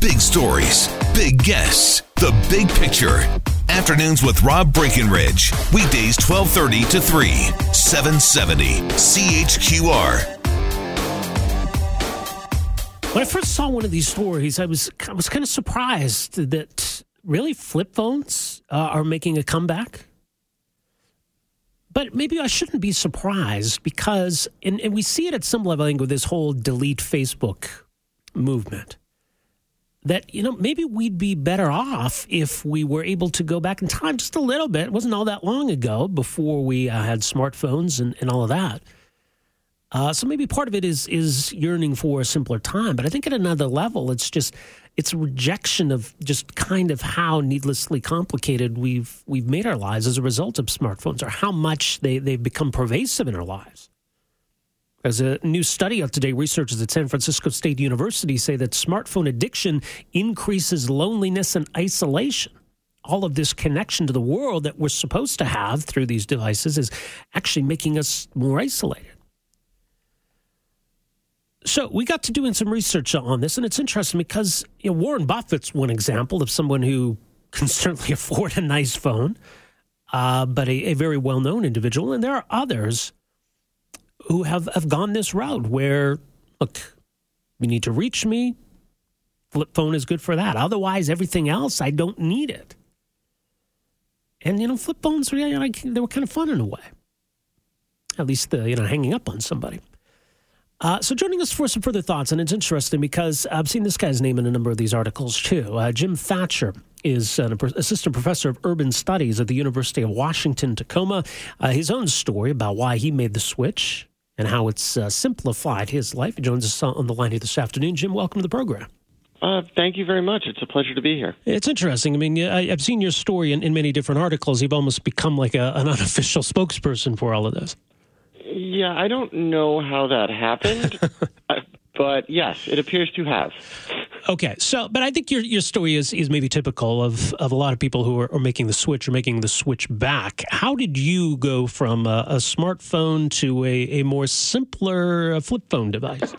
Big stories, big guests, the big picture. Afternoons with Rob Breckenridge. Weekdays 1230 to 3, 770 CHQR. When I first saw one of these stories, I was I was kind of surprised that really flip phones uh, are making a comeback. But maybe I shouldn't be surprised because, and, and we see it at some level, I think, with this whole delete Facebook movement that you know maybe we'd be better off if we were able to go back in time just a little bit. It wasn't all that long ago before we uh, had smartphones and, and all of that. Uh, so maybe part of it is is yearning for a simpler time, but I think at another level, it's just it's a rejection of just kind of how needlessly complicated we've we've made our lives as a result of smartphones, or how much they they've become pervasive in our lives. As a new study out today, researchers at San Francisco State University say that smartphone addiction increases loneliness and isolation. All of this connection to the world that we're supposed to have through these devices is actually making us more isolated. So we got to doing some research on this, and it's interesting because you know, Warren Buffett's one example of someone who can certainly afford a nice phone, uh, but a, a very well known individual. And there are others who have, have gone this route where, look, you need to reach me. Flip phone is good for that. Otherwise, everything else, I don't need it. And, you know, flip phones, they were kind of fun in a way. At least, the, you know, hanging up on somebody. Uh, so, joining us for some further thoughts, and it's interesting because I've seen this guy's name in a number of these articles too. Uh, Jim Thatcher is an assistant professor of urban studies at the University of Washington, Tacoma. Uh, his own story about why he made the switch and how it's uh, simplified his life. He joins us on the line here this afternoon. Jim, welcome to the program. Uh, thank you very much. It's a pleasure to be here. It's interesting. I mean, I, have seen your story in, in, many different articles. You've almost become like a, an unofficial spokesperson for all of this. Yeah, I don't know how that happened, uh, but yes, it appears to have. Okay, so but I think your your story is is maybe typical of of a lot of people who are, are making the switch or making the switch back. How did you go from a, a smartphone to a, a more simpler flip phone device?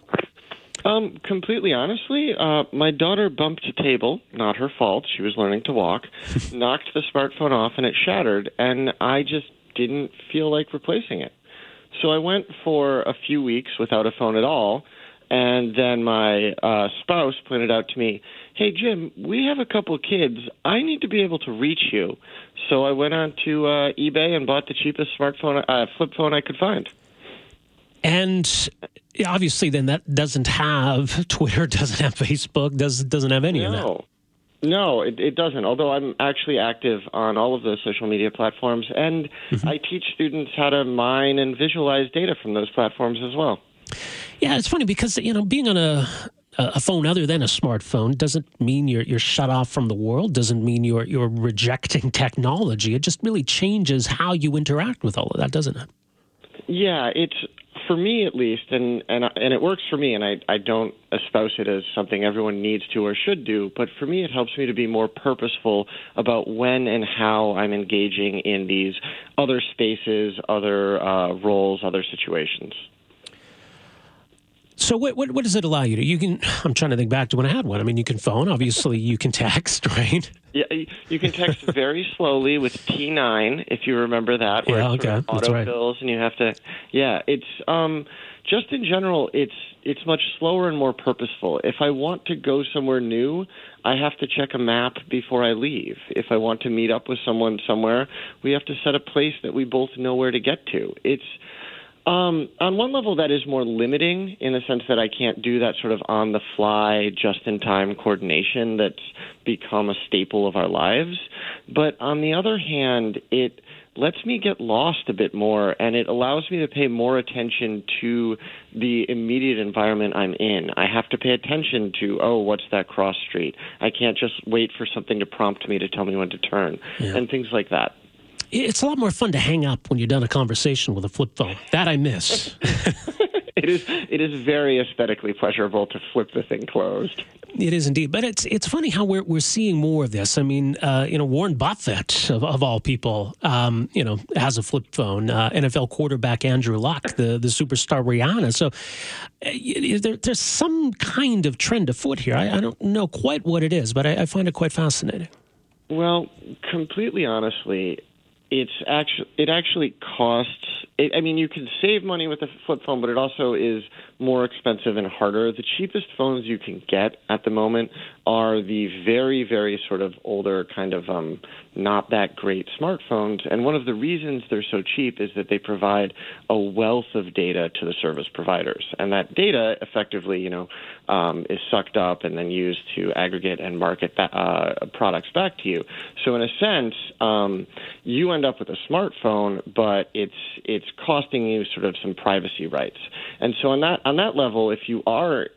Um, completely honestly, uh, my daughter bumped a table. Not her fault. She was learning to walk. knocked the smartphone off, and it shattered. And I just didn't feel like replacing it. So I went for a few weeks without a phone at all and then my uh, spouse pointed out to me, "Hey Jim, we have a couple of kids. I need to be able to reach you." So I went on to uh, eBay and bought the cheapest smartphone, uh, flip phone I could find. And obviously, then that doesn't have Twitter, doesn't have Facebook, does doesn't have any no. of that. No, it, it doesn't. Although I'm actually active on all of those social media platforms, and mm-hmm. I teach students how to mine and visualize data from those platforms as well. Yeah, it's funny because you know being on a a phone other than a smartphone doesn't mean you're you're shut off from the world. Doesn't mean you're you're rejecting technology. It just really changes how you interact with all of that, doesn't it? Yeah, it's for me at least, and and and it works for me. And I I don't espouse it as something everyone needs to or should do, but for me, it helps me to be more purposeful about when and how I'm engaging in these other spaces, other uh, roles, other situations. So what, what, what does it allow you to? You can. I'm trying to think back to when I had one. I mean, you can phone. Obviously, you can text, right? Yeah, you can text very slowly with T9 if you remember that. Where yeah, okay, auto right. fills and you have to. Yeah, it's um, just in general, it's it's much slower and more purposeful. If I want to go somewhere new, I have to check a map before I leave. If I want to meet up with someone somewhere, we have to set a place that we both know where to get to. It's um, on one level, that is more limiting in the sense that I can't do that sort of on the fly, just in time coordination that's become a staple of our lives. But on the other hand, it lets me get lost a bit more and it allows me to pay more attention to the immediate environment I'm in. I have to pay attention to, oh, what's that cross street? I can't just wait for something to prompt me to tell me when to turn yeah. and things like that. It's a lot more fun to hang up when you're done a conversation with a flip phone. That I miss. it is it is very aesthetically pleasurable to flip the thing closed. It is indeed, but it's it's funny how we're we're seeing more of this. I mean, uh, you know, Warren Buffett of, of all people, um, you know, has a flip phone. Uh, NFL quarterback Andrew Luck, the the superstar Rihanna. So uh, there, there's some kind of trend afoot here. I, I, don't know quite what it is, but I, I find it quite fascinating. Well, completely honestly, it's actually it actually costs. It, I mean, you can save money with a flip phone, but it also is more expensive and harder. The cheapest phones you can get at the moment are the very, very sort of older, kind of um, not that great smartphones. And one of the reasons they're so cheap is that they provide a wealth of data to the service providers, and that data effectively, you know, um, is sucked up and then used to aggregate and market ba- uh, products back to you. So in a sense, um, you end up with a smartphone, but it's it's costing you sort of some privacy rights. And so on that on that level, if you are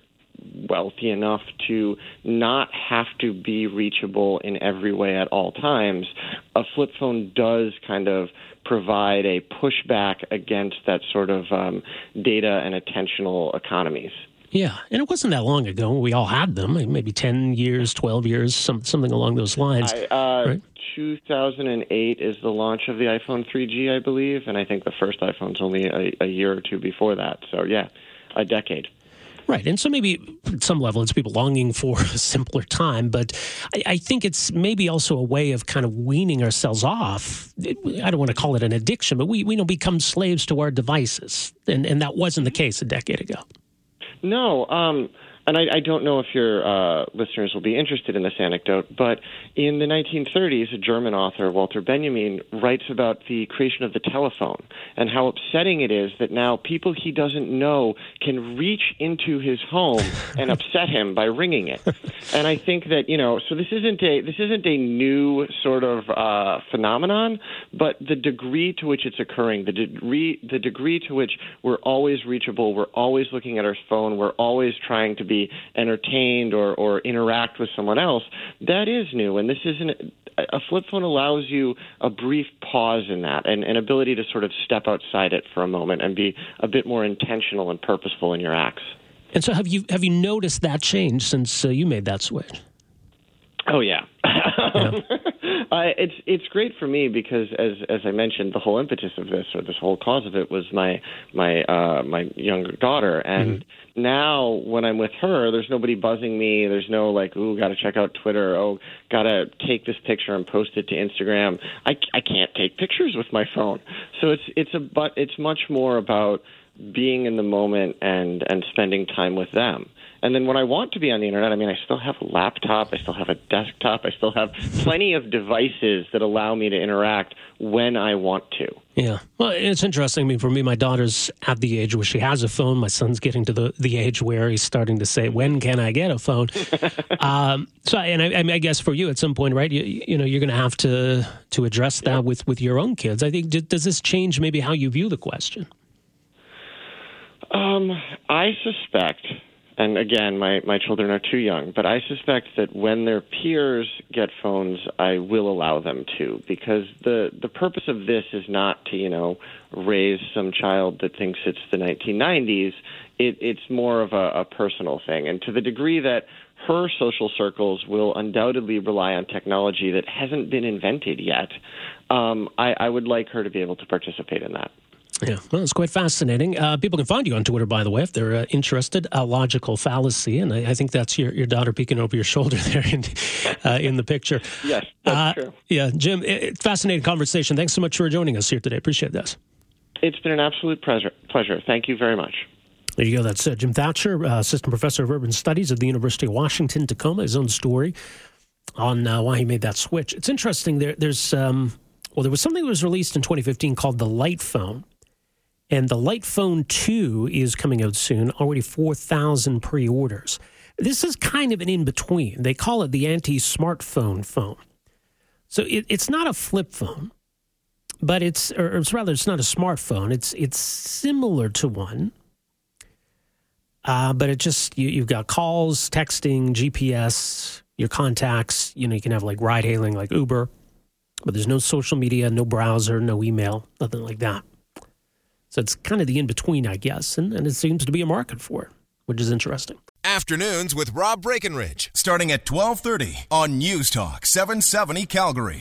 wealthy enough to not have to be reachable in every way at all times, a flip phone does kind of provide a pushback against that sort of um, data and attentional economies. Yeah, and it wasn't that long ago. We all had them, maybe ten years, twelve years, some, something along those lines. I, uh, right? 2008 is the launch of the iPhone 3G, I believe, and I think the first iPhone's only a, a year or two before that. So yeah, a decade. Right. And so maybe at some level it's people longing for a simpler time, but I, I, think it's maybe also a way of kind of weaning ourselves off. I don't want to call it an addiction, but we, we don't become slaves to our devices. And, and that wasn't the case a decade ago. No. Um, and I, I don't know if your uh, listeners will be interested in this anecdote, but in the 1930s, a German author, Walter Benjamin, writes about the creation of the telephone and how upsetting it is that now people he doesn't know can reach into his home and upset him by ringing it. And I think that you know, so this isn't a this isn't a new sort of uh, phenomenon, but the degree to which it's occurring, the degree the degree to which we're always reachable, we're always looking at our phone, we're always trying to be entertained or, or interact with someone else, that is new. And this isn't a flip phone allows you a brief pause in that and an ability to sort of step outside it for a moment and be a bit more intentional and purposeful in your acts. And so, have you have you noticed that change since uh, you made that switch? Oh yeah, yeah. Uh, it's it's great for me because as as I mentioned, the whole impetus of this or this whole cause of it was my my uh, my younger daughter, and mm-hmm. now when I'm with her, there's nobody buzzing me. There's no like, ooh, got to check out Twitter. Oh, got to take this picture and post it to Instagram. I I can't take pictures with my phone, so it's it's a but it's much more about being in the moment and and spending time with them. And then when I want to be on the internet, I mean, I still have a laptop, I still have a desktop, I still have plenty of devices that allow me to interact when I want to. Yeah. Well, it's interesting. I mean, for me, my daughter's at the age where she has a phone. My son's getting to the, the age where he's starting to say, when can I get a phone? um, so, and I, I, mean, I guess for you at some point, right, you, you know, you're going to have to to address that yeah. with, with your own kids. I think, does this change maybe how you view the question? Um, I suspect and again, my, my children are too young, but I suspect that when their peers get phones, I will allow them to, because the, the purpose of this is not to, you know, raise some child that thinks it's the 1990s. It, it's more of a, a personal thing. And to the degree that her social circles will undoubtedly rely on technology that hasn't been invented yet, um, I, I would like her to be able to participate in that. Yeah, well, it's quite fascinating. Uh, people can find you on Twitter, by the way, if they're uh, interested. A logical fallacy, and I, I, think that's your, your daughter peeking over your shoulder there in, uh, in the picture. yes, that's uh, true. Yeah, Jim, it, fascinating conversation. Thanks so much for joining us here today. Appreciate this. It's been an absolute pleasure. Pleasure. Thank you very much. There you go. That's uh, Jim Thatcher, uh, assistant professor of urban studies at the University of Washington, Tacoma. His own story on why he made that switch. It's interesting. There, there's um, well, there was something that was released in 2015 called the Light Phone and the Light Phone 2 is coming out soon, already 4,000 pre orders. This is kind of an in between. They call it the anti smartphone phone. So it, it's not a flip phone, but it's or it's rather it's not a smartphone. It's it's similar to one, uh, but it just you, you've got calls, texting, GPS, your contacts. You know, you can have like ride hailing, like Uber, but there's no social media, no browser, no email, nothing like that. So it's kind of the in between, I guess, and, and it seems to be a market for it, which is interesting. Afternoons with Rob Breckenridge, starting at 1230 on News Talk 770 Calgary.